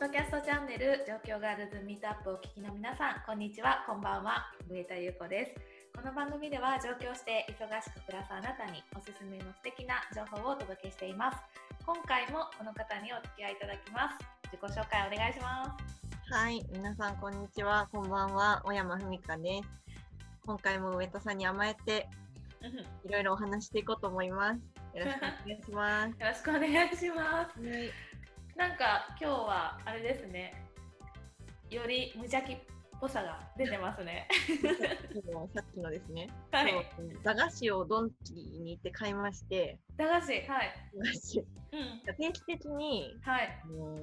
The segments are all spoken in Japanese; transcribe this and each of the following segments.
ドキャストチャンネル状況ガールズミートアップをお聞きの皆さんこんにちはこんばんは上田優子です。この番組では上京して忙しく暮らすあなたにおすすめの素敵な情報をお届けしています。今回もこの方にお付き合いいただきます。自己紹介お願いします。はい、皆さんこんにちは、こんばんは、小山文香です。今回も上田さんに甘えて、いろいろお話していこうと思います。よろしくお願いします。よろしくお願いします。はい、なんか今日はあれですね。より無邪気っぽさが出てますね。さっきのですね、はい。駄菓子をドンキに行って買いまして、駄菓子はい。駄菓子。うん。定期的にはい。あの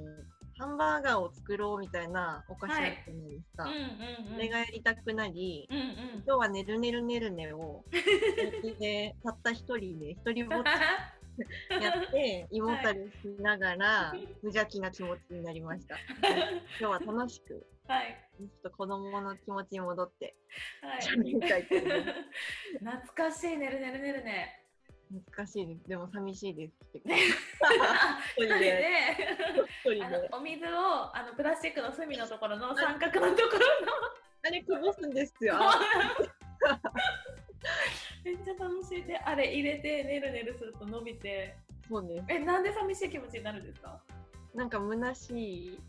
ハンバーガーを作ろうみたいなお菓子あるじゃないですか。うんうんうん。それがやりたくなり、うんうん。今日はねるねるねるねを、でたった一人で、一人ぼっち やって、胃もたれしながら、無邪気な気持ちになりました。今日は楽しく、はいちょっと子供の気持ちに戻って、はい。懐かしいねるねるねるね難しいです。でも寂しいです。一 一人人で。お水をあのプラスチックの隅のところの三角のところあれ、こぼすんですよ。ちゃ楽しいであれ入れてねるねるすると伸びてそうです。えなんで寂しい気持ちになるんですか？なんか虚しい。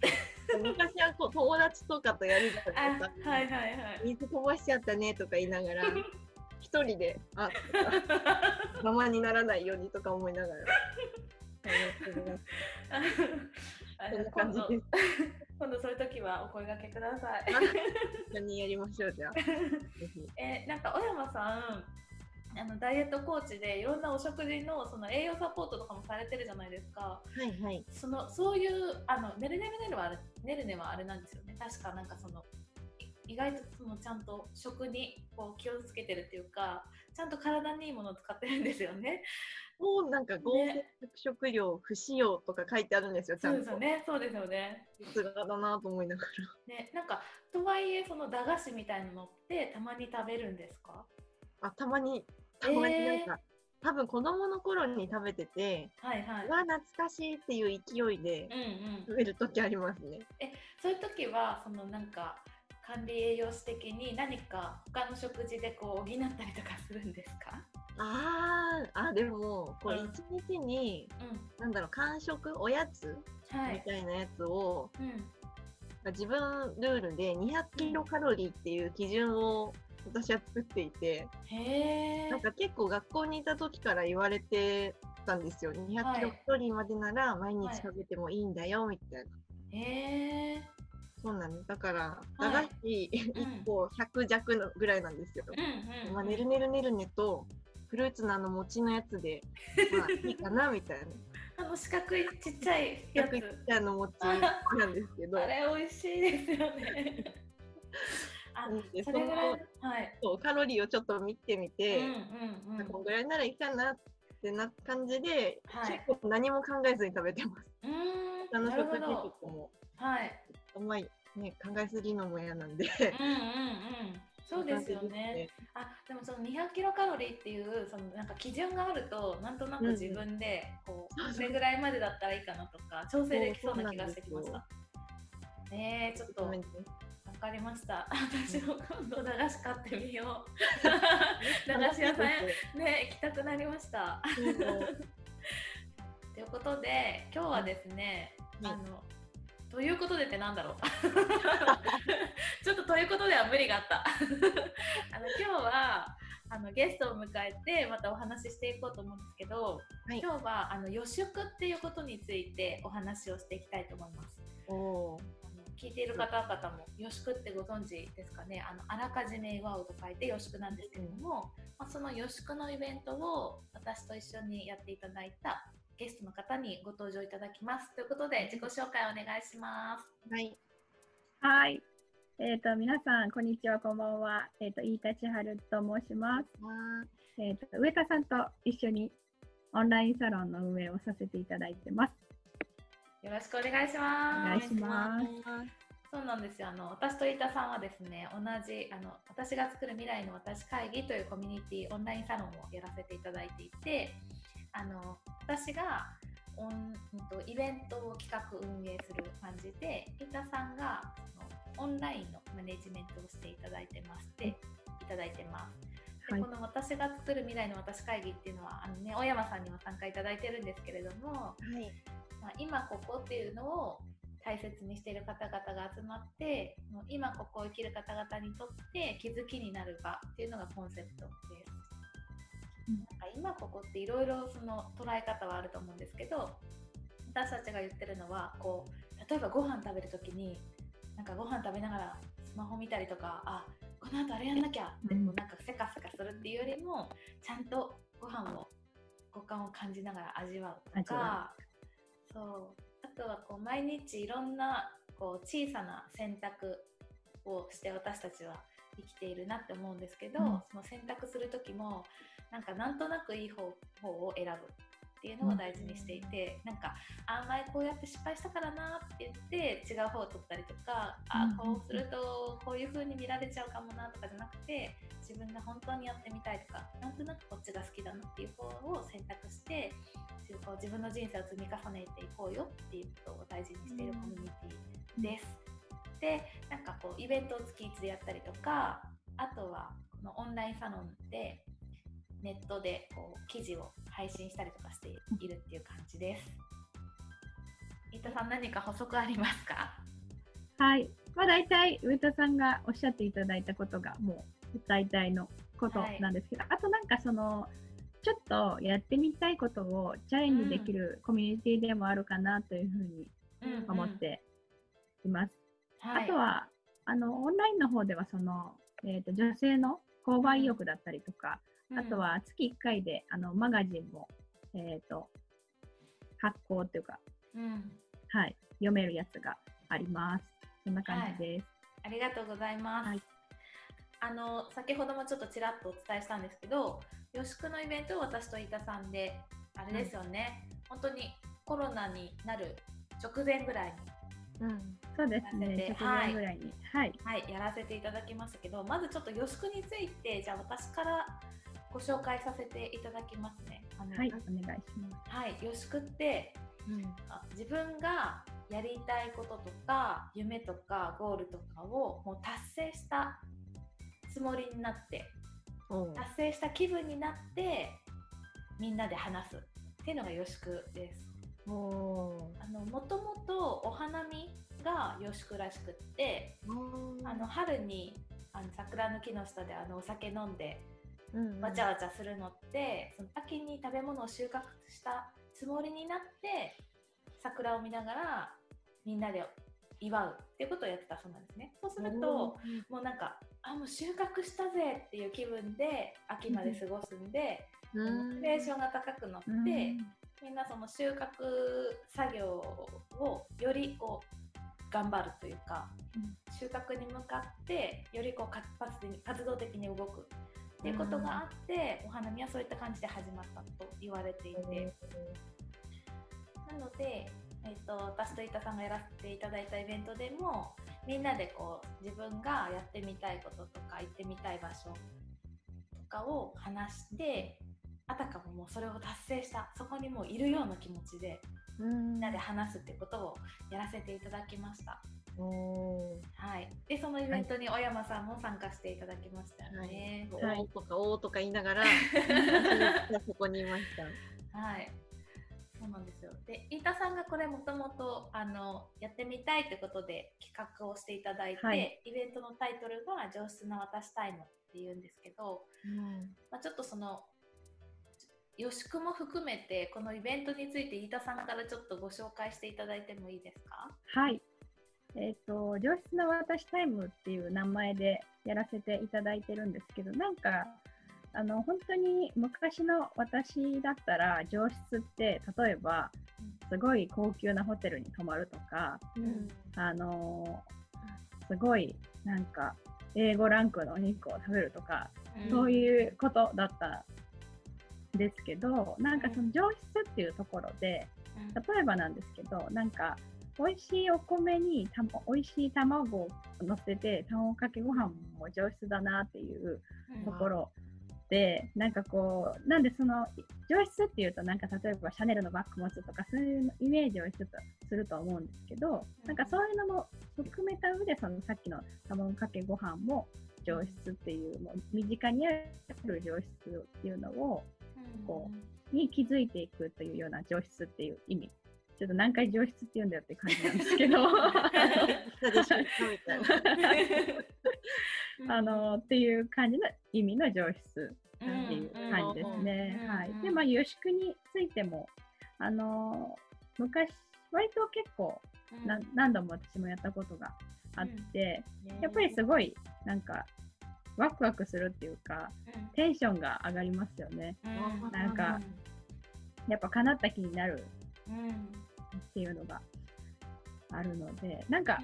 昔はこう友達とかとやるじゃあないですか。はいはいはい水こぼしちゃったねとか言いながら、一人で、あ、とか我慢にならないようにとか思いながら。今度。今度そういう時はお声掛けください一緒にやりましょう、じゃあ。えなんか小山さんあのダイエットコーチでいろんなお食事のその栄養サポートとかもされてるじゃないですか。はいはい。そのそういうあのねるねるねるはあれねるねはあれなんですよね。確かなんかそのい意外とそのちゃんと食にこう気をつけてるっていうかちゃんと体にいいものを使ってるんですよね。もうなんか合成食料不使用とか書いてあるんですよ、ちそうゃんと。ですよね。そうですよね。さすがだなと思いながら。ね。なんかとはいえその駄菓子みたいなのってたまに食べるんですか？あ、たまに、たまになんか、多分子供の頃に食べてて、はいはいうわ、懐かしいっていう勢いでうんうん食べるときありますね。そういう時はそのなんか管理栄養士的に何か他の食事でこう補ったりとかするんですか？あーあ、でも、こううん一日に、うん、なんだろう、間食、おやつみはい。たいなやつを、うん、自分ルールで200キロカロリーっていう基準を私は作っていて、なん。か結構学校にいた時から言われてたんですよ。200キロはいカロリーまでなら毎日食べてもいいんだよ、みたいな。へえ。そうなんです。だから、はい駄菓子1個100弱のぐらいなんですよ。うんうん。まあ、ねるねるねるねと、フルーツのあの餅のやつで、まあいいかなみたいな。あの四角いちっちゃいや100いっつ。ちゃいの餅なんですけど あ、れ美味しいですよね。あそれぐらい。そはい。そうカロリーをちょっと見てみうんて、うんうん。こんぐらいならいいかなってな感じで、はい結構何も考えずに食べてます。うーん。他のなるほ食事とど。かも、はい。あんまりね、考えすぎのも嫌なんで。うんうんうん。そうですよね。。あでもその200キロカロリーっていうそのなんか基準があるとなんとなく自分でこう、うんこれぐらいまでだったらいいかなとか調整できそうな気がしてきました。ねえちょっとかりました。私も今度駄菓子買ってみよう。駄菓子屋さんへね。行きたくなりました。ということで今日はですね、はいあのということでってなんだろう。ちょっとということでは無理があった。あの今日はあのゲストを迎えてまたお話ししていこうと思うんですけど、はい。今日はあの予祝っていうことについてお話をしていきたいと思います。お聞いている方々も予祝ってご存知ですかねあのあらかじめ祝うと書いて予祝なんですけれども、まあ、その予祝のイベントを私と一緒にやっていただいたゲストの方にご登場いただきますということで自己紹介お願いしますはい。はい。えっ、と、皆さん、こんにちは、こんばんは。えっ、と、飯田千春と申します。わえっ、と、上田さんと一緒にオンラインサロンの運営をさせていただいてます。よろしくお願いしますお願いします。そうなんですよあの私と飯田さんはですね同じあの私が作る未来の私会議というコミュニティオンラインサロンをやらせていただいていてあの私がオンうんとイベントを企画運営する感じで伊田さんがそのオンラインのマネジメントをしていただいてましていただいてます。この私が作る未来の私会議っていうのはあの、ね、小山さんにも参加いただいてるんですけれども、はい。まあ、今ここっていうのを大切にしている方々が集まってもう今ここを生きる方々にとって気づきになる場っていうのがコンセプトです。うんなんか今ここっていろいろその捉え方はあると思うんですけど私たちが言ってるのはこう例えばご飯食べる時になんかご飯食べながらスマホ見たりとかあこの後あれやんなきゃ。ってうん。こうなんかせかせかするっていうよりもちゃんとご飯を五感を感じながら味わうとか。そう。あとはこう毎日いろんなこう小さな選択をして私たちは生きているなって思うんですけど、うん。その選択する時もなんかなんとなくいい方法を選ぶっていうのを大事にしていて、なんかあ前こうやって失敗したからなって言って違う方を取ったりとか、うんこうするとこういう風に見られちゃうかもなとかじゃなくて自分が本当にやってみたいとかなんとなくこっちが好きだなっていう方を選択して自分の人生を積み重ねていこうよっていうことを大事にしているコミュニティです。でなんかこうイベントを月1でやったりとかあとはこのオンラインサロンでネットでこう記事を配信したりとかしているっていう感じです。伊藤さん何か補足ありますか？はい。まあ大体上田さんがおっしゃっていただいたことがもう大体のことなんですけど、あとなんかそのちょっとやってみたいことをチャレンジできるコミュニティでもあるかなというふうに思っています。はい、あとはあのオンラインの方ではその、えー、と女性の購買意欲だったりとか、あと、は月1回であのマガジンも、えー、と発行というか、うんうんはい、読めるやつがあります。そんな感じです。ありがとうございます。はいあの先ほどもちょっとちらっとお伝えしたんですけど、よしくのイベントを私と伊田さんで、あれですよね、本当にコロナになる直前ぐらいに、うん。そうですね、直前ぐらいに。はい。はい、やらせていただきましたけど、まずちょっとよしくについて、じゃあ私からご紹介させていただきますね。あのはい、お願いします。はい、よしくってうん。あ自分がやりたいこととか夢とかゴールとかをもう達成したつもりになって達成した気分になってみんなで話すっていうのがよしくです。おあのもともとお花見がよしくらしくってーあの春にあの桜の木の下であのお酒飲んでうんわちゃわちゃするのって、その秋に食べ物を収穫したつもりになって桜を見ながらみんなで祝うっていうことをやってたそうなんですね。そうするともうなんかあもう収穫したぜっていう気分で秋まで過ごすんで、うん。モチベーションが高くなって、うん。みんなその収穫作業をよりこう頑張るというか、うん。収穫に向かってよりこう活発的に活動的に動くっていうことがあって、お花見はそういった感じで始まったと言われていて、なので、えっと私と伊田さんがやらせていただいたイベントでもみんなでこう自分がやってみたいこととか行ってみたい場所とかを話してあたかももうそれを達成したそこにもういるような気持ちでうん。みんなで話すってことをやらせていただきました。おはい、でそのイベントに小山さんも参加していただきましたよね。ーはいおーとかおーとか言いながら そこにいました。はい。そうなんですよ。で、飯田さんがこれもともとあのやってみたいということで企画をしていただいて、はいイベントのタイトルが上質な私タイムっていうんですけど、まあ、ちょっとそのよしくも含めてこのイベントについて飯田さんからちょっとご紹介していただいてもいいですか？はい。えっ、と、上質な私タイムっていう名前でやらせていただいてるんですけど、なんか、あの、本当に昔の私だったら、上質って、例えば、すごい高級なホテルに泊まるとか、うん。あのすごい、なんか、A5 ランクのお肉を食べるとか、そうういうことだったんですけど、なんかその上質っていうところで、ん、例えばなんですけど、なんか、美味しいお米にたも美味しい卵を乗せて、卵かけご飯も上質だなっていううん。ところってなんかこうなんでその上質っていうとなんか例えばシャネルのバッグ持つとかそういうイメージをちょっとすると思うんですけど、なんかそういうのも含めた上でそのさっきの卵かけご飯も上質っていうもう身近にある上質っていうのをこうに気づいていくというような上質っていう意味ちょっと何回上質って言うんだよって感じなんですけど。あのっていう感じの意味の上質っていう感じですね。はい。で、まあ、予宿についても、あの昔、割と結構な、何度も私もやったことがあって、やっぱりすごい、なんか、ワクワクするっていうか、テンションが上がりますよね。なんか、やっぱ叶った気になるっていうのがあるので、なんか、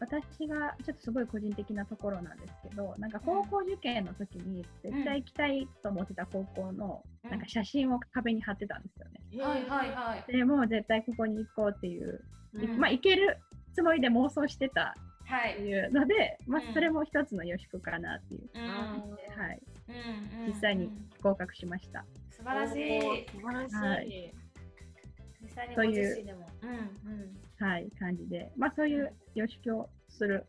私がちょっとすごい個人的なところなんですけどなんか高校受験の時に絶対行きたいと思ってた高校のなんか写真を壁に貼ってたんですよね。はいはいはい。でもう絶対ここに行こうっていう、うん、まあ行けるつもりで妄想してたっていうので、はい、まあそれも一つの予祝かなっていう感じで、はい、うん、実際に合格しました。素晴らしい。素晴らしい。はいそういう、うんうん、はい、感じで、まあ、そういう予習をする、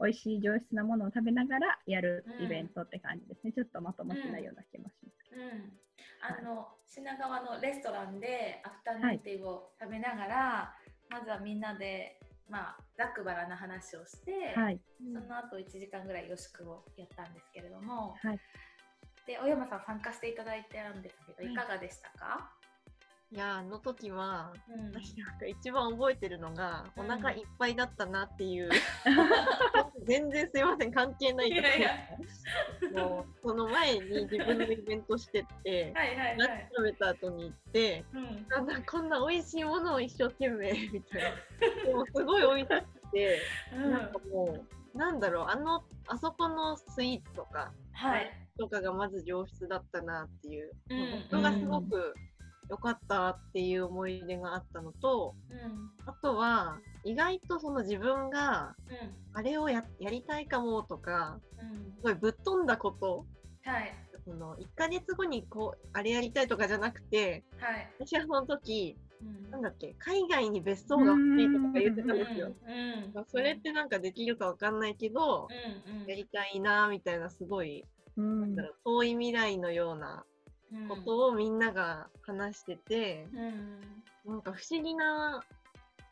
美味しい上質なものを食べながらやるイベントって感じですね。ちょっとまとまってないような気もします。うん、あの、はい、品川のレストランでアフタヌーンティーを食べながら、はい、まずはみんなで、まあ、ざっくばらな話をして、はい、その後1時間ぐらい予宿をやったんですけれども、はい、で小山さん参加していただいたんですけどいかがでしたか、いやあの時は、うん、私なんか一番覚えてるのが、うん、お腹いっぱいだったなっていう、全然すいません関係ないけどもうその前に自分のイベントしてってはいはい、はい、食べた後に行って、うん、なんだこんな美味しいものを一生懸命 みたいな。でもすごい美味しくて、うん、なんかもうなんだろうあのあそこのスイーツとか、はい、とかがまず上質だったなっていう、うん、僕がすごく、よかったっていう思い出があったのと、うん、あとは意外とその自分があれをややりたいかもとか、うん、すごいぶっ飛んだこと、はい、その1ヶ月後にこうあれやりたいとかじゃなくて、はい、私はその時、うん、なんだっけ海外に別荘が欲しいとか言ってたんですよ。うん、それってなんかできるかわかんないけど、うんうん、やりたいなみたいなすごい、うん、なんだろう遠い未来のようなことをみんなが話してて、うん、なんか不思議な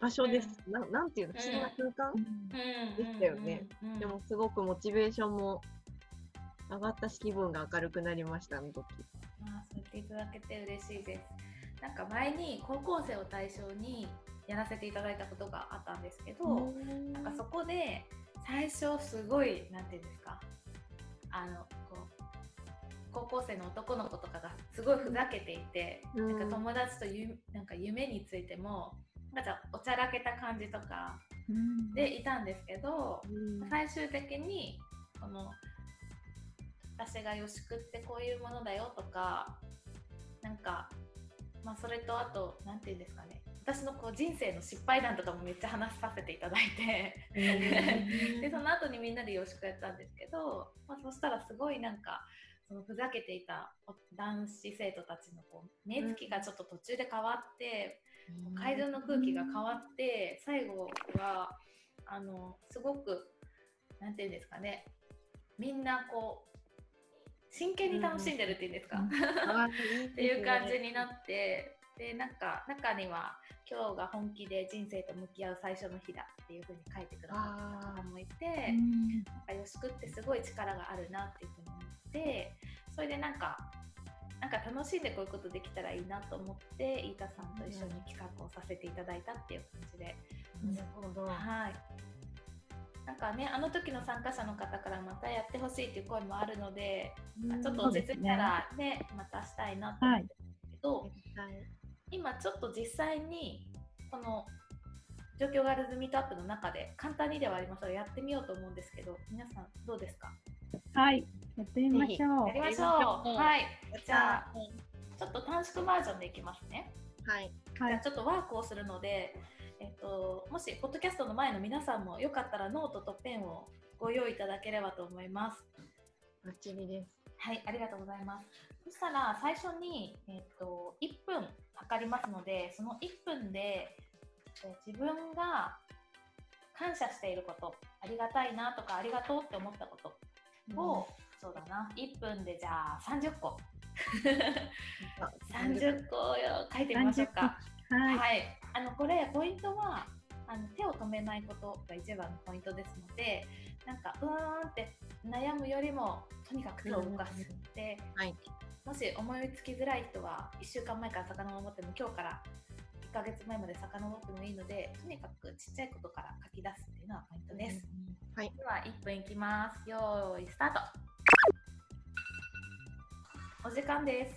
場所です。うん、ななんていうの不思議な空間、でしたよね、でもすごくモチベーションも上がったし気分が明るくなりましたあの時。あそう言っていただけて嬉しいです。なんか前に高校生を対象にやらせていただいたことがあったんですけど、なんかそこで最初すごいなんていうんですか。あの高校生の男の子とかがすごいふざけていて、うん、なんか友達とゆなんか夢についてもなんかおちゃらけた感じとかでいたんですけど、うん、最終的にこの私がよしくってこういうものだよとかなんか、まあ、それとあと何て言うんですかね。私のこう人生の失敗談とかもめっちゃ話させていただいて。でその後にみんなでよしくやったんですけど、まあ、そしたらすごいなんかそのふざけていた男子生徒たちのこう目つきがちょっと途中で変わって、うん、会場の空気が変わって最後はあのすごく何て言うんですかね。みんなこう真剣に楽しんでるっていうんですか、うん、っていう感じになってでなんか中には今日が本気で人生と向き合う最初の日だっていう風に書いてくださった方もいて、うん、なんかよしくってすごい力があるなっていう風に思ってそれでなんかなんか楽しんでこういうことできたらいいなと思って飯田さんと一緒に企画をさせていただいたっていう感じで。なるほど、はい。なんかね、あの時の参加者の方からまたやってほしいっていう声もあるので、うん、ちょっと落ち着いたらね、ねまたしたいなと思ってるんですけど、はい、今ちょっと実際にこの状況ガールズミートアップの中で簡単にではありますがやってみようと思うんですけど皆さんどうですか？はい、やってみましょう。やりましょう。はい。じゃあ、ちょっと短縮バージョンでいきますね。はい。じゃあちょっとワークをするので、えっと、もしポッドキャストの前の皆さんもよかったらノートとペンをご用意いただければと思います。バッチリです。はい、ありがとうございます。そしたら最初に、えっと1分測りますので、その1分でえー自分が感謝していること、ありがたいなとかありがとうって思ったことを、そうだな、1分でじゃあ30個、30個を書いてみましょうか。はい。はい、あのこれポイントはあの手を止めないことが一番のポイントですのでなんかうーんって悩むよりもとにかく手を動かすで、はいもし思いつきづらい人は1週間前から遡っても今日から1ヶ月前まで遡ってもいいのでとにかくちっちゃいことから書き出すっていうのはポイントです。はい。では1分いきます。よーいスタート。お時間です。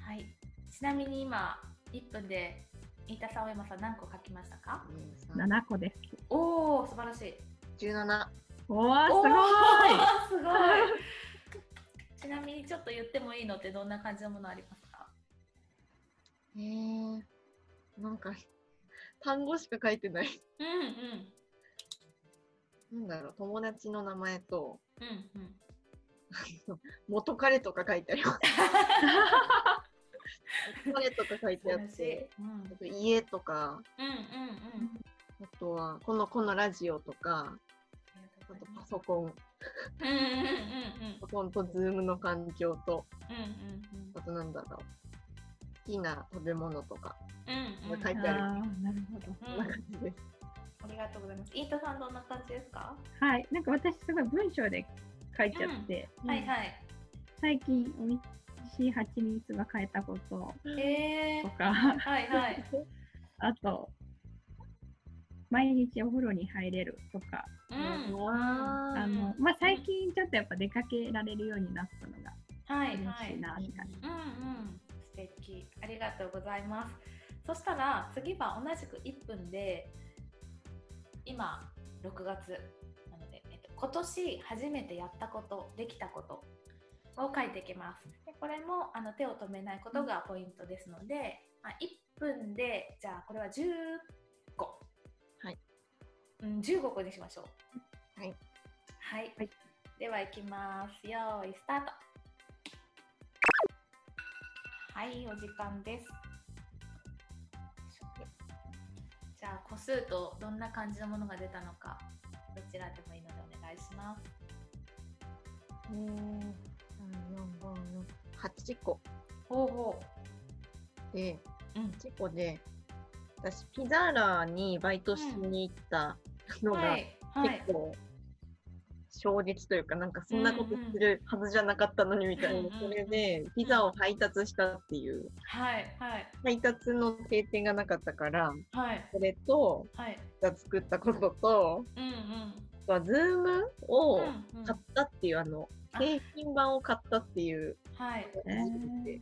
はい。ちなみに今1分で飯田さん、大山さん何個書きましたか？7個です。おお素晴らしい。十七。おー、すごいおーすごい。ちなみにちょっと言ってもいいのってどんな感じのものありますか？えー、なんか単語しか書いてない。うんうんなんだろう、友達の名前とうんうん。元彼とか書いてあります。元彼とか書いてあって、。うんあと家とか、うんうんあとはこのこのラジオとか、あとパソコン、うん。うんうんうんパソコンとズームの環境と、うんうんあとなんだろう、好きな食べ物とか、うんうんうん。書いてある。あーなるほど。うんこんな感じです。ありがとうございます。イータさんどんな感じですか？はい。なんか私すごい文章で書いちゃって、はいはい。最近おいしい蜂蜜が買えたことえー、とか、はいはい。あと、毎日お風呂に入れるとか、うん。あの、まあ、最近ちょっとやっぱ出かけられるようになったのが嬉。しいなって感じ。うんうん。素敵。ありがとうございます。そしたら次は同じく1分で今6月なので、えっと、今年初めてやったことできたことを書いていきます。でこれもあの手を止めないことがポイントですので、まあ、1分でじゃあこれは10個。はい。うん、15個にしましょう。はい。はい。はいでは行きます。よーいスタート。はい、お時間です。じゃあ個数とどんな感じのものが出たのかどちらでもいいのでお願いします。えー、3、4、5、6、8個ほうほで、う。うん。8個で、私、ピザーラにバイトしに行ったのが、結。構衝撃というか、なんかそんなことするはずじゃなかったのにみたいな、それでピザを配達したっていう、はい。はい。配達の経験がなかったから、はい。それと、はい。ピザ作ったことと、うんうん。あとは Zoomを買ったっていう、あの、あ製品版を買ったっていう。はい。えー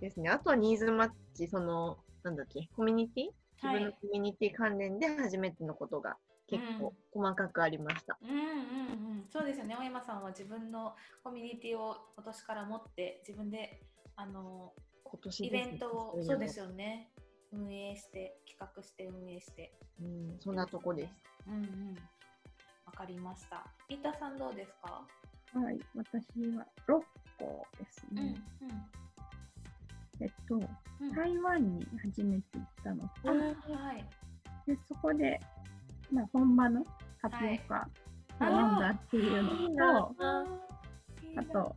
ですね。あとはニーズマッチ、その、なんだっけ、コミュニティ？自分のコミュニティ関連で初めてのことが結構細かくありました。うんうんうん、そうですよね。大山さんは自分のコミュニティを今年から持って自分であの今年イベントをそうですよね。運営して企画して運営して。うん、そんなとこです。うんうん。わかりました。伊田さんどうですか？はい、私は6個ですうんね。うんえっと、うん。台湾に初めて行ったのと、あはい。でそこで、まあ、本場のタピオカを飲んだっていうのと、ああと、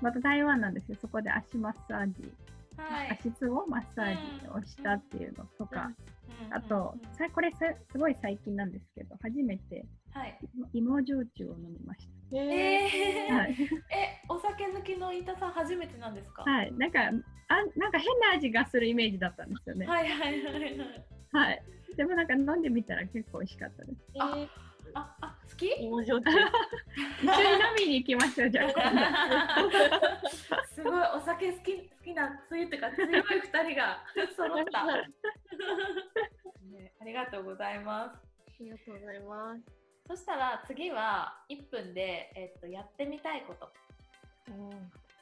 また台湾なんですけど、そこで足マッサージ、はい。足つぼマッサージをしたっていうのとか、うんあと、さこれさすごい最近なんですけど、初めてはい。芋焼酎を飲みましええた。はい、ー、え、お酒好きの伊田さん初めてなんですか？はい、なんかあ、なんか変な味がするイメージだったんですよね。はいはいはいはい。はい。でもなんか飲んでみたら結構美味しかったです。ああ、あ、好き？面白い。一緒に飲みに行きましょう、じゃあ。すごいお酒好き好きな強いっていうか強い二人が 揃った、ね。ありがとうございます。ありがとうございます。そしたら次は1分で、えっと、やってみたいこと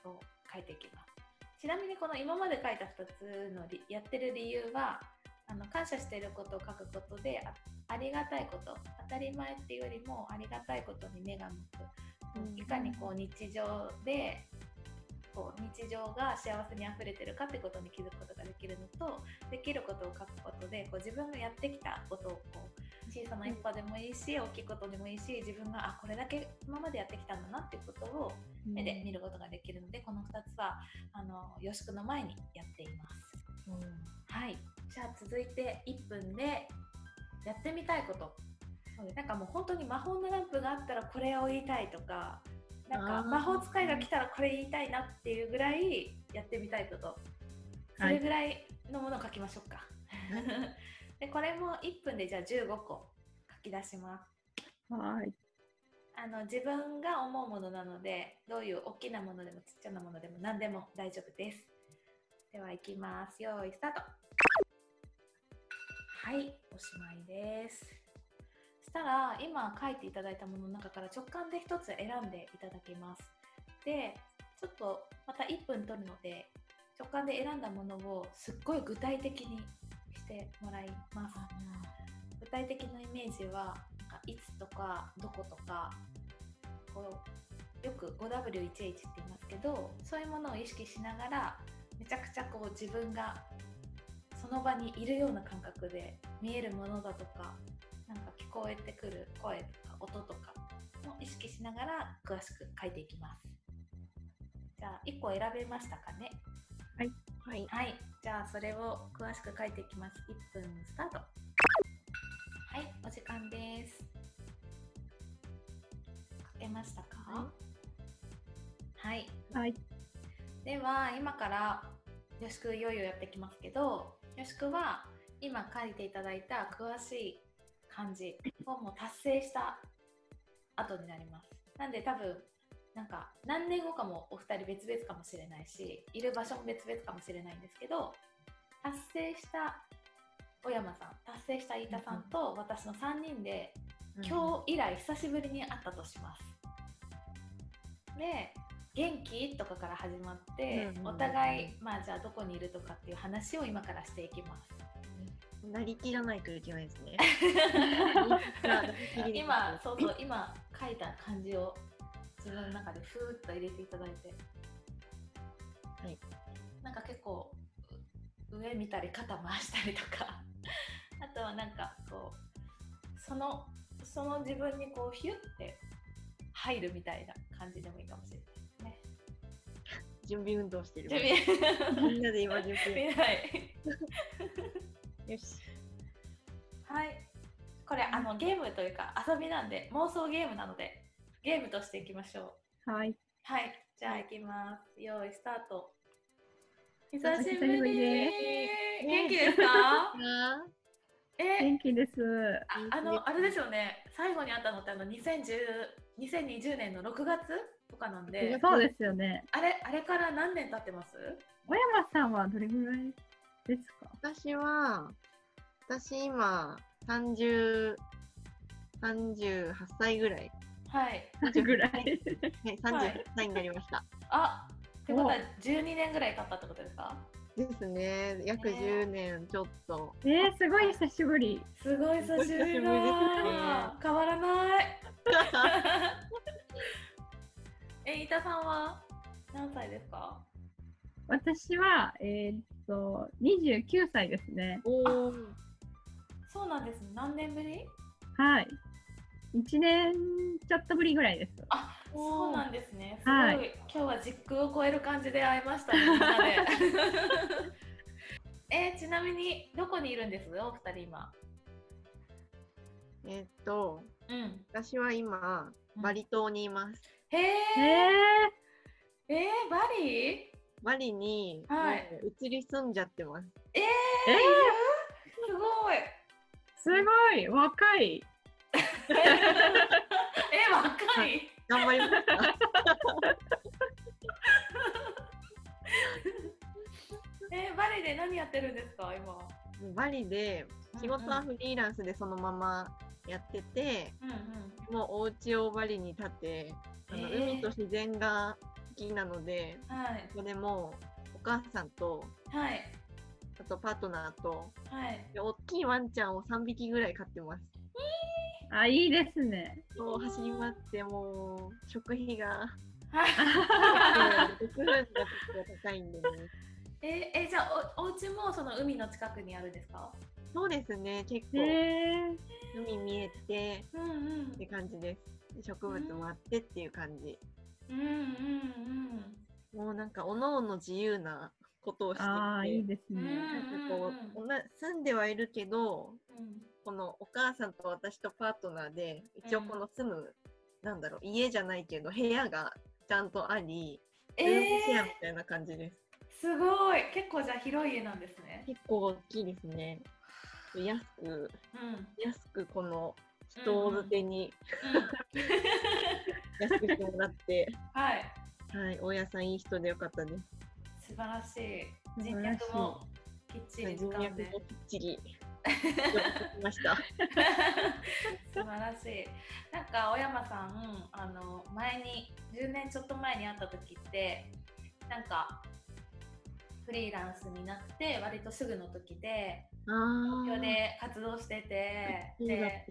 を書いていきます。ちなみにこの今まで書いた2つのりやってる理由はあの感謝していることを書くことであありがたいこと当たり前っていうよりもありがたいことに目が向く。うん。いかにこう日常でこう日常が幸せにあふれてるかってことに気づくことができるのとできることを書くことでこう自分がやってきたことをこう小さな一歩でもいいし、大きいことでもいいし自分があこれだけ今までやってきたんだなっていうことを目で見ることができるので、この2つはあの予宿の前にやっています。はい、じゃあ続いて1分でやってみたいこと。なんかもう本当に魔法のランプがあったらこれを言いたいとかなんか魔法使いが来たらこれ言いたいなっていうぐらいやってみたいこと。それぐらいのものを書きましょうか、でこれも1分でじゃあ15個書き出します。はい。あの自分が思うものなのでどういう大きなものでもちっちゃなものでも何でも大丈夫です。では行きます。よーいスタート。はいおしまいです。そしたら今書いていただいたものの中から直感で一つ選んでいただきます。でちょっとまた1分取るので直感で選んだものをすっごい具体的にしてもらいます。具体的なイメージはなんかいつとかどことかこうよく 5W1H って言いますけどそういうものを意識しながらめちゃくちゃこう自分がその場にいるような感覚で見えるものだとかなんか聞こえてくる声とか音とかも意識しながら詳しく書いていきますじゃあ1個選べましたかね？はい。はい、じゃあそれを詳しく書いていきます。1分スタート。はい、お時間です。書けましたか？ははい。はい。では今からよしくいよいよやっていきますけど、よしくは今書いていただいた詳しい漢字をもう達成した後になります。なんで多分なんか何年後かもお二人別々かもしれないし、いる場所も別々かもしれないんですけど、達成した小山さん、達成した飯田さんと私の3人で今日以来久しぶりに会ったとします。で元気？とかから始まって、うんうんお互いまあじゃあどこにいるとかっていう話を今からしていきます。なりきらないといけないですね。今そうそう今書いた漢字を自分の中でふーっと入れていただいて、はい、なんか結構う上見たり肩回したりとか あとはなんかこうそのその自分にこうヒュッて入るみたいな感じでもいいかもしれないですね。準備運動してる。準備みんなで今準備。見ないよし。はい。これあのゲームというか遊びなんで妄想ゲームなのでゲームとしていきましょう。はい。はい。じゃあ行きます。用意スタート。久久しぶり元気ですか？あえ、元気です。ああのあれですよね。最後に会ったのってあの2010 2020年の6月とかなんで、そうですよね。あれあれから何年経ってます？小山さんはどれぐらい？ですか？私は、私今、30、38歳ぐらい。はい。ぐらい。はい、38歳になりました。あ、ってことは12年ぐらい経ったってことですか？ですね。約ね10年ちょっと。えー、すごい久しぶり。すごい久しぶりね。変わらない。え、飯田さんは何歳ですか？私は、えーっと、29歳ですね。おお。そうなんですね。何年ぶり？はい。1年ちょっとぶりぐらいです。あ、そうなんですね。すごい、はい今日は時空を超える感じで会いましたね。みんなで えちなみにどこにいるんです？お二人今。えっと、うん。私は今、バリ島にいます。へえええー、バリ？バリに、はい移り住んじゃってます。えー、え？すごい。ー、すごい若い。え、若い。頑張りました。えバリで何やってるんですか今？バリで仕事はフリーランスでそのままやってて、うんうん。もうお家をバリに建てあの、えー海と自然が好きなのではいそこでもうお母さんとはいあとパートナーとはい。で大きいワンちゃんを3匹ぐらい飼ってます。ああ、いいですね。そう走り回ってもう食費がはい6分が高いんでね。ええじゃあおお家もその海の近くにあるんですか？そうですね結構へえ。海見えてうんうんって感じです。で植物もあってっていう感じ。うんうんもうなんかおのおの自由なことをしてああ、いいて。ですね。なんかこうんうおな住んではいるけどうんこのお母さんと私とパートナーで一応うんこの住む、なんだろう家じゃないけど部屋がちゃんとあり、えルームシェアみー、たいな感じです。すごい結構じゃあ広い家なんですね。結構大きいですね。安くうん安くこの人づてに。うん。安くしてもらって、はい。はい大家さんいい人でよかったです。素晴らしい。人脈もきっちり人脈もきっちり。きました。素晴らしい。なんか小山さんあの前に10年ちょっと前に会った時ってなんかフリーランスになって割とすぐの時であ東京で活動しててで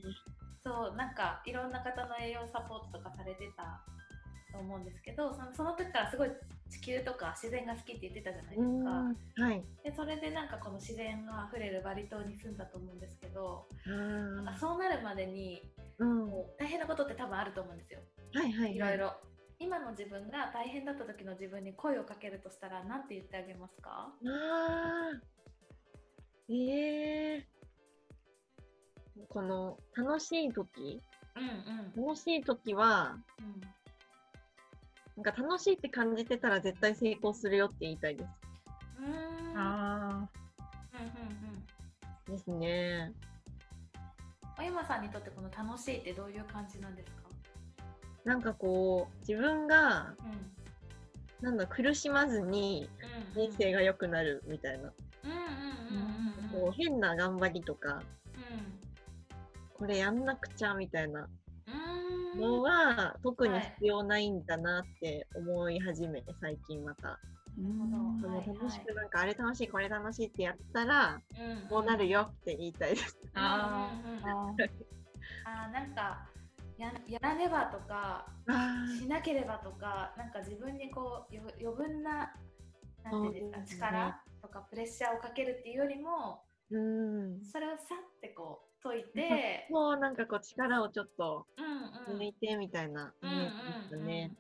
そうなんかいろんな方の栄養サポートとかされてたと思うんですけどそのその時からすごい地球とか自然が好きって言ってたじゃないですか。たはい。でそれでなんかこの自然が溢れるバリ島に住んだと思うんですけど、あーあそうなるまでにうん。大変なことって多分あると思うんですよはいはいはいいろいろ。今の自分が大変だった時の自分に声をかけるとしたら何て言ってあげますか？ああ。ええこの楽しい時うんうん。楽しい時は、うん。なんか楽しいって感じてたら絶対成功するよって言いたいです。うー。んうんうんあうん。ですね。小山さんにとってこの楽しいってどういう感じなんですか？なんかこう、自分が、うんなんだ、苦しまずに人生が良くなるみたいな。うう変な頑張りとか、これやんなくちゃみたいなうんのは特に必要ないんだなって思い始めて、最近また。あ。うんそのはい楽しくなんかあれ楽しいこれ楽しいってやったらうんこうなるよって言いたいです。ああなんかややらねばとかあしなければとかなんか自分にこうよ余分ななんていうんですかね力とかプレッシャーをかけるっていうよりもうん。それをさってこう解いて。もうなんかこう力をちょっと抜いてみたいなイですね。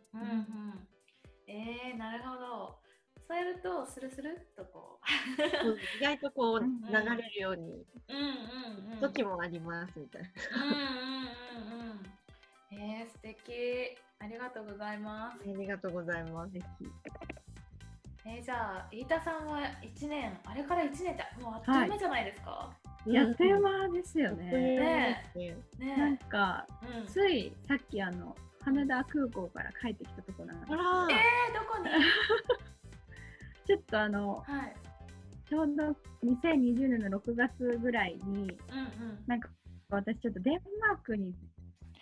えー、なるほど。そうやるとスルスルっとこそう意外とこううん流れるように時もありますみたいな。うんうんうんうん。えー、素敵。ありがとうございます。ありがとうございます。えー、じゃあ飯田さんは1年あれから1年ってもうあっという間じゃないですか、やっという間ですよね。ね。なんか、ついさっきあの、羽田空港から帰ってきたところなんです。あら。ー、えー、どこに？ちょっとあの、はい。ちょうど2020年の6月ぐらいに、うんうん。なんか私ちょっとデンマークに、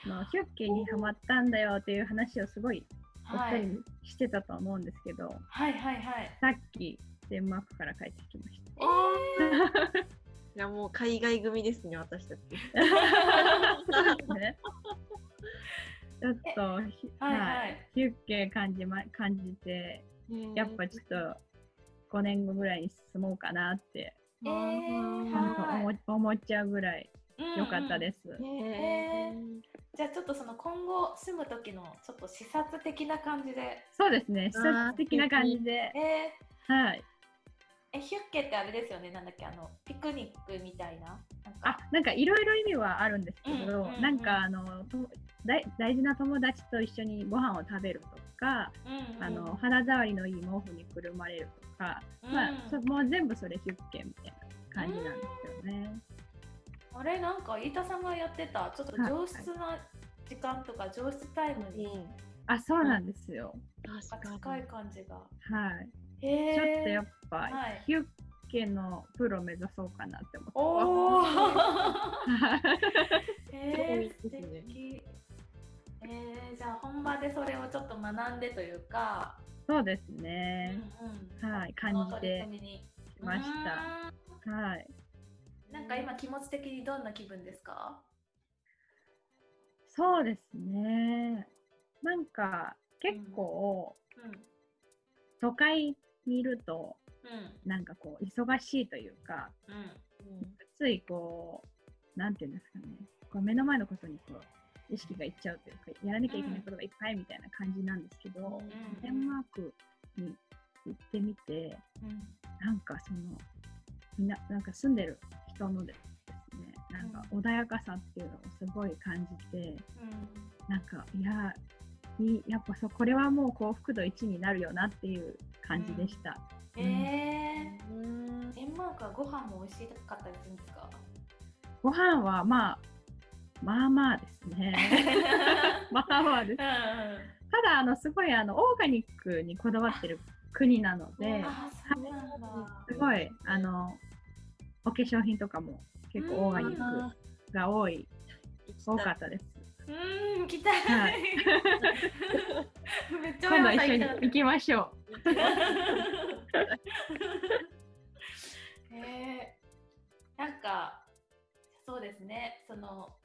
のヒュッケにハマったんだよっていう話をすごいおはい二人にしてたと思うんですけど、はいはいはい。さっきデンマークから帰ってきました。えいやもう海外組ですね私たち。ね。ちょっとはいはい。ヒュッケ感じ,、ま、感じて、やっぱちょっと5年後ぐらいに進もうかなって、えー思思っちゃうぐらい良かったす、です。じゃあちょっとその今後住む時のちょっと視察的な感じで。そうですね、視察的な感じで、えはい。ー、えヒュッケってあれですよねなんだっけあのピクニックみたいななんあか、なんかいろいろ意味はあるんですけど、うんうんうんなんかあのと大大事な友達と一緒にご飯を食べるとか、うんうんあの肌触りのいい毛布にくるまれるとか、まあうんそもう全部それヒュッケみたいな感じなんですよね。あれなんか飯田さんがやってたちょっと上質な時間とか上質タイムにうんあ、そうなんですよ。確か近いに。感じが。はい。へちょっとやっっぱ、はいヒュッケのプロ目指そうかなって思っておお。ます。へー素敵。えー、じゃあ本場でそれをちょっと学んでというか、そうですうんね。うん、はい、感じてきました。はい。うんなんか今気持ち的にどんな気分ですか？そうですね。なんか結構うん都会にいるとうん。なんかこう忙しいというか、うん。ついこう、なんていうんですかね、こう目の前のことにこう意識がいっちゃうというか、やらなきゃいけないことがいっぱいみたいな感じなんですけど、デンマークに行ってみて、うん。なんかその、みんな、なんか住んでる人のですね、なんか穏やかさっていうのをすごい感じて、なんか、いや、いいやっぱそう、これはもう幸福度1になるよなっていう感じでした。えーうん。デンマークはご飯も美味しかったりするんですか？ご飯はまあ、まあまあですね。まあまあです。ただ、あの、すごい、あの、オーガニックにこだわってる国なので、すごい、あの、お化粧品とかも結構オーガニックが多い、多かったです。うーん行きたい、はいめっちゃ今度一緒に行きましょ えー、なんかそうですねその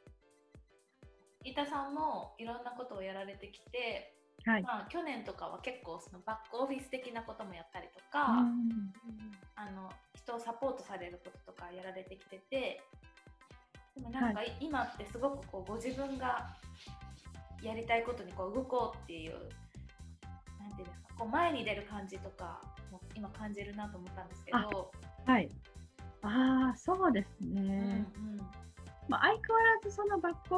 伊田さんもいろんなことをやられてきて、う。はい。まあ、去年とかは結構そのバックオフィス的なこともやったりとうか、んあの人をサポートされることとかやられてきててでもなんか、今ってすごくこうご自分がやりたいことにこう動こうっていうなんていうんですかこう前に出る感じとかも今感じるなと思ったんですけど。はい。ああ、そうですうんね。まあ、相変わらずそのバック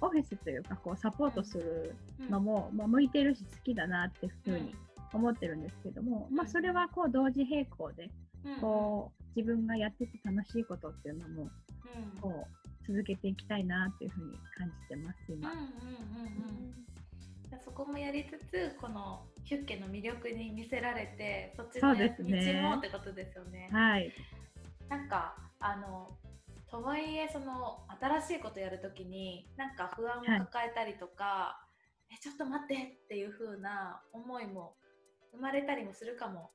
オフィスというか、こう、サポートするうん。のも、まあ、向いてるし好きだなっていうふうに思ってるんですけども、まあ、それはこう、同時並行で、うん。こう、自分がやってて楽しいことっていうのも、うん。こう、続けていきたいなっていうふうに感じてます、今。うんうんうんうんそこもやりつつこのヒュッケの魅力に見せられてそっちの道そうですねもってことですよね。はい。なんかあのとはいえその新しいことやるときになんか不安を抱えたりとか、えちょっと待ってっていう風な思いも生まれたりもするかも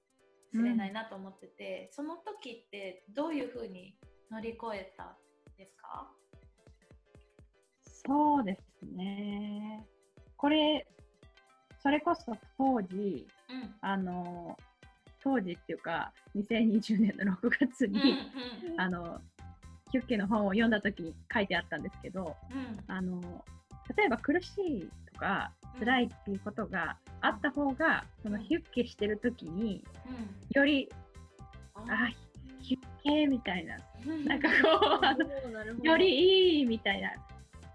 しれないなと思ってて、その時ってどういう風に乗り越えたんですか？そうですね。これ、それこそ当時、うんあの、当時っていうか、2020年の6月に、うんあの、ヒュッケの本を読んだ時に書いてあったんですけど、うん。あの、例えば苦しいとか辛いっていうことがあった方が、そのヒュッケしてる時に、より、うん。あ、ヒュッケみたいな、うん。なんかこう、よりいいみたいな、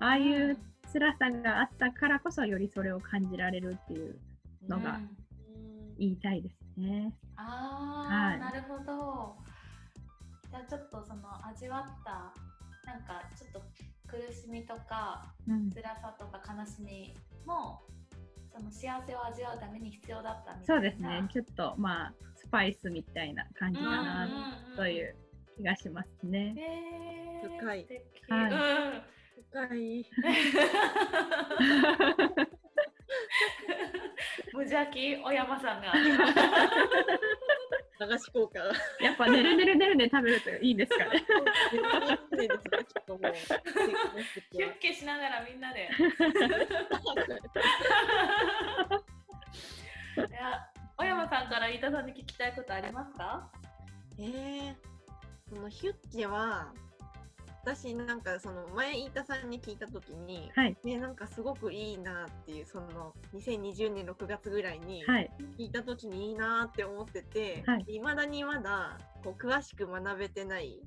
ああいう辛さがあったからこそ、よりそれを感じられるっていうのがうん言いたいですね。ああ、はいなるほど。じゃあちょっとその味わったなんかちょっと苦しみとかうん、辛さとか悲しみもその幸せを味わうために必要だったみたいな。そうですね。ちょっとまあ、スパイスみたいな感じだなうんうんうんという気がしますね。へー深い素敵はいうん深い。無邪気小山さんが。流し効果が。やっぱねるねるねるね食べるといいですかね。全然ですね、きっともう。ヒュッケしながらみんなで。いや小山さんから飯田さんに聞きたいことありますか？えー、そのヒュッケは私なんかその前飯田さんに聞いた時に、はい。ねなんかすごくいいなっていうその2020年6月ぐらいにはい。聞いた時にいいなって思ってて、はいいまだにまだこう詳しく学べてない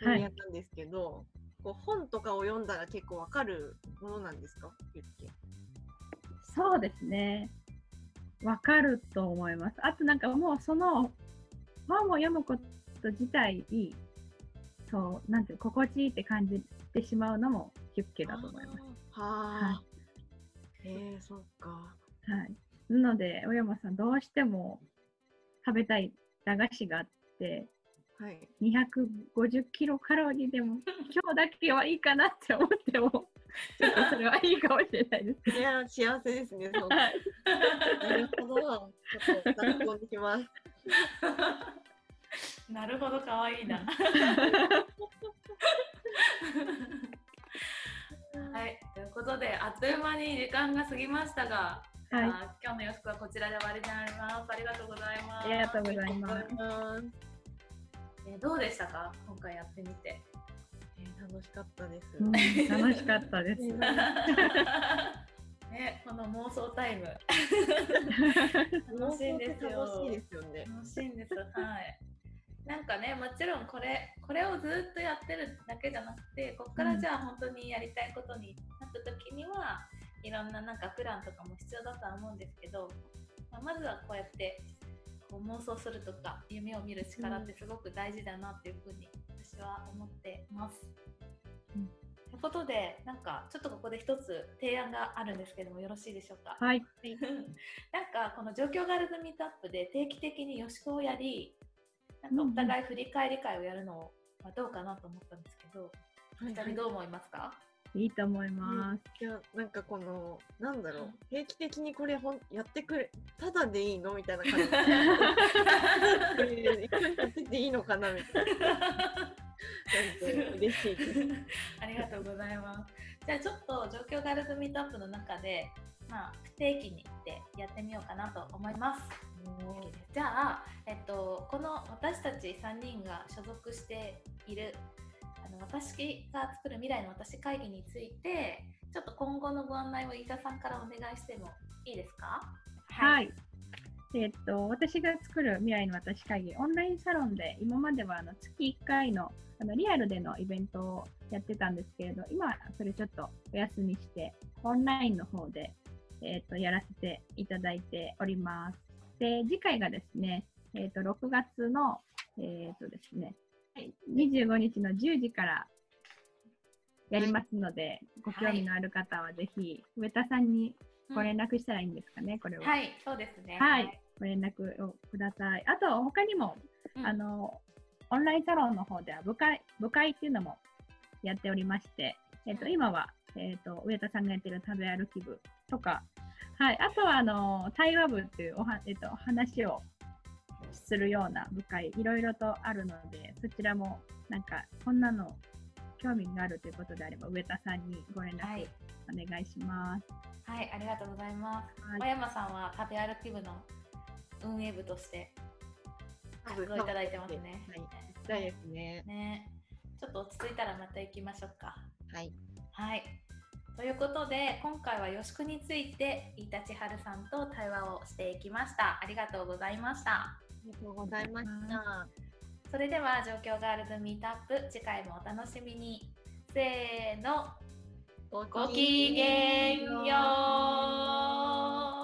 分はい野なんですけど、こう本とかを読んだら結構わかるものなんですか？ヒュッケそうですね。わかると思います。あとなんかもうその本を読むこと自体いい。そう、なんていうの心地いいって感じてしまうのもヒュッケだと思います。はあ、えー、そっか。はい。なので、小山さん、どうしても食べたい駄菓子があって、はい。250キロカロリーでも、今日だけはいいかなって思っても、ちょっとそれはいいかもしれないです。いや、幸せですね。そうはい。なるほど。ちょっと参考にします。なるほど可愛いな。はい、ということで、あっという間に時間が過ぎましたが、はい。あ今日の洋服はこちらで終わりになります。ありがとうございます。ありがとうございます。えーどうでしたか？今回やってみて。えー楽しかったです。うん楽しかったです。ね、この妄想タイム。楽しいんですよ楽しいですよね。楽しいんです。はい。なんかね、もちろんこれ、これをずっとやってるだけじゃなくて、ここからじゃあ本当にやりたいことになった時には、いろんななんかプランとかも必要だとは思うんですけど、まあ、まずはこうやってこう妄想するとか夢を見る力ってすごく大事だなっていうふうに私は思ってます。うんということで、なんかちょっとここで一つ提案があるんですけどもよろしいでしょうか？はい。なんかこの状況ガールズミートアップで定期的に予習をやり、なんかお互い振り返り会をやるのはどうかなと思ったんですけど、二、人どう思いますか？いいと思います。いやなんかこのなんだろう。ん。う定期的にこれほんやってくれただでいいの？みたいな感じ。これ一回やってていいのかな？みたいな。嬉しいです。ありがとうございます。じゃあちょっと状況ガールズミートアップの中で、まあ不定期に行ってやってみようかなと思います。じゃあ、えっと、この私たち3人が所属しているあの私が作る未来の私会議についてちょっと今後のご案内を飯田さんからお願いしてもいいですか？はい。えっと、私が作る未来の私会議、オンラインサロンで今まではあの月1回のあのリアルでのイベントをやってたんですけれど、今それちょっとお休みして、オンラインの方で、えっとやらせていただいております。で、次回がですね、えっと6月の、えっとですね、25日の10時からやりますので、ご興味のある方はぜひ、上田さんにご連絡したらいいんですかね、これは。はいそうですねはい、ご連絡をください。あと、他にも、うんあの、オンラインサロンの方では部会、部会っていうのもやっておりまして、えっ、と、うん今は、えっ、と、上田さんがやってる食べ歩き部とか、はい、あとは、あの、対話部っていうおは、えっ、と、話をするような部会、いろいろとあるので、そちらも、なんか、こんなの興味があるということであれば、上田さんにご連絡はいお願いします。はい、ありがとうございます。はい小山さんは食べ歩き部の運営部として活動いただいてますね。はい、行きたいですね。ね、ちょっと落ち着いたらまた行きましょうか。はい。はい。ということで、今回はよしくについて飯田千春さんと対話をしていきました。ありがとうございました。ありがとうございました。それでは状況ガールズミートアップ次回もお楽しみに。せーの、ごごきげんよう。